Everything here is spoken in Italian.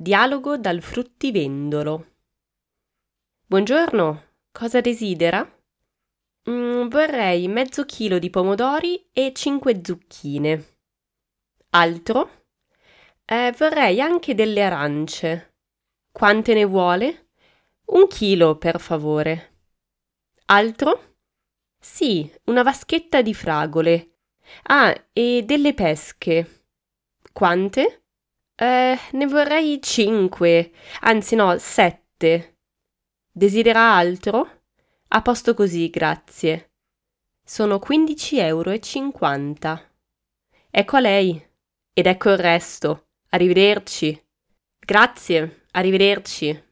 Dialogo dal fruttivendolo. Buongiorno, cosa desidera? Mm, vorrei mezzo chilo di pomodori e cinque zucchine. Altro? Eh, vorrei anche delle arance. Quante ne vuole? Un chilo, per favore. Altro? Sì, una vaschetta di fragole. Ah, e delle pesche. Quante? Eh, ne vorrei cinque, anzi no, sette. Desidera altro? A posto così, grazie. Sono quindici euro cinquanta. Ecco a lei. Ed ecco il resto. Arrivederci. Grazie, arrivederci.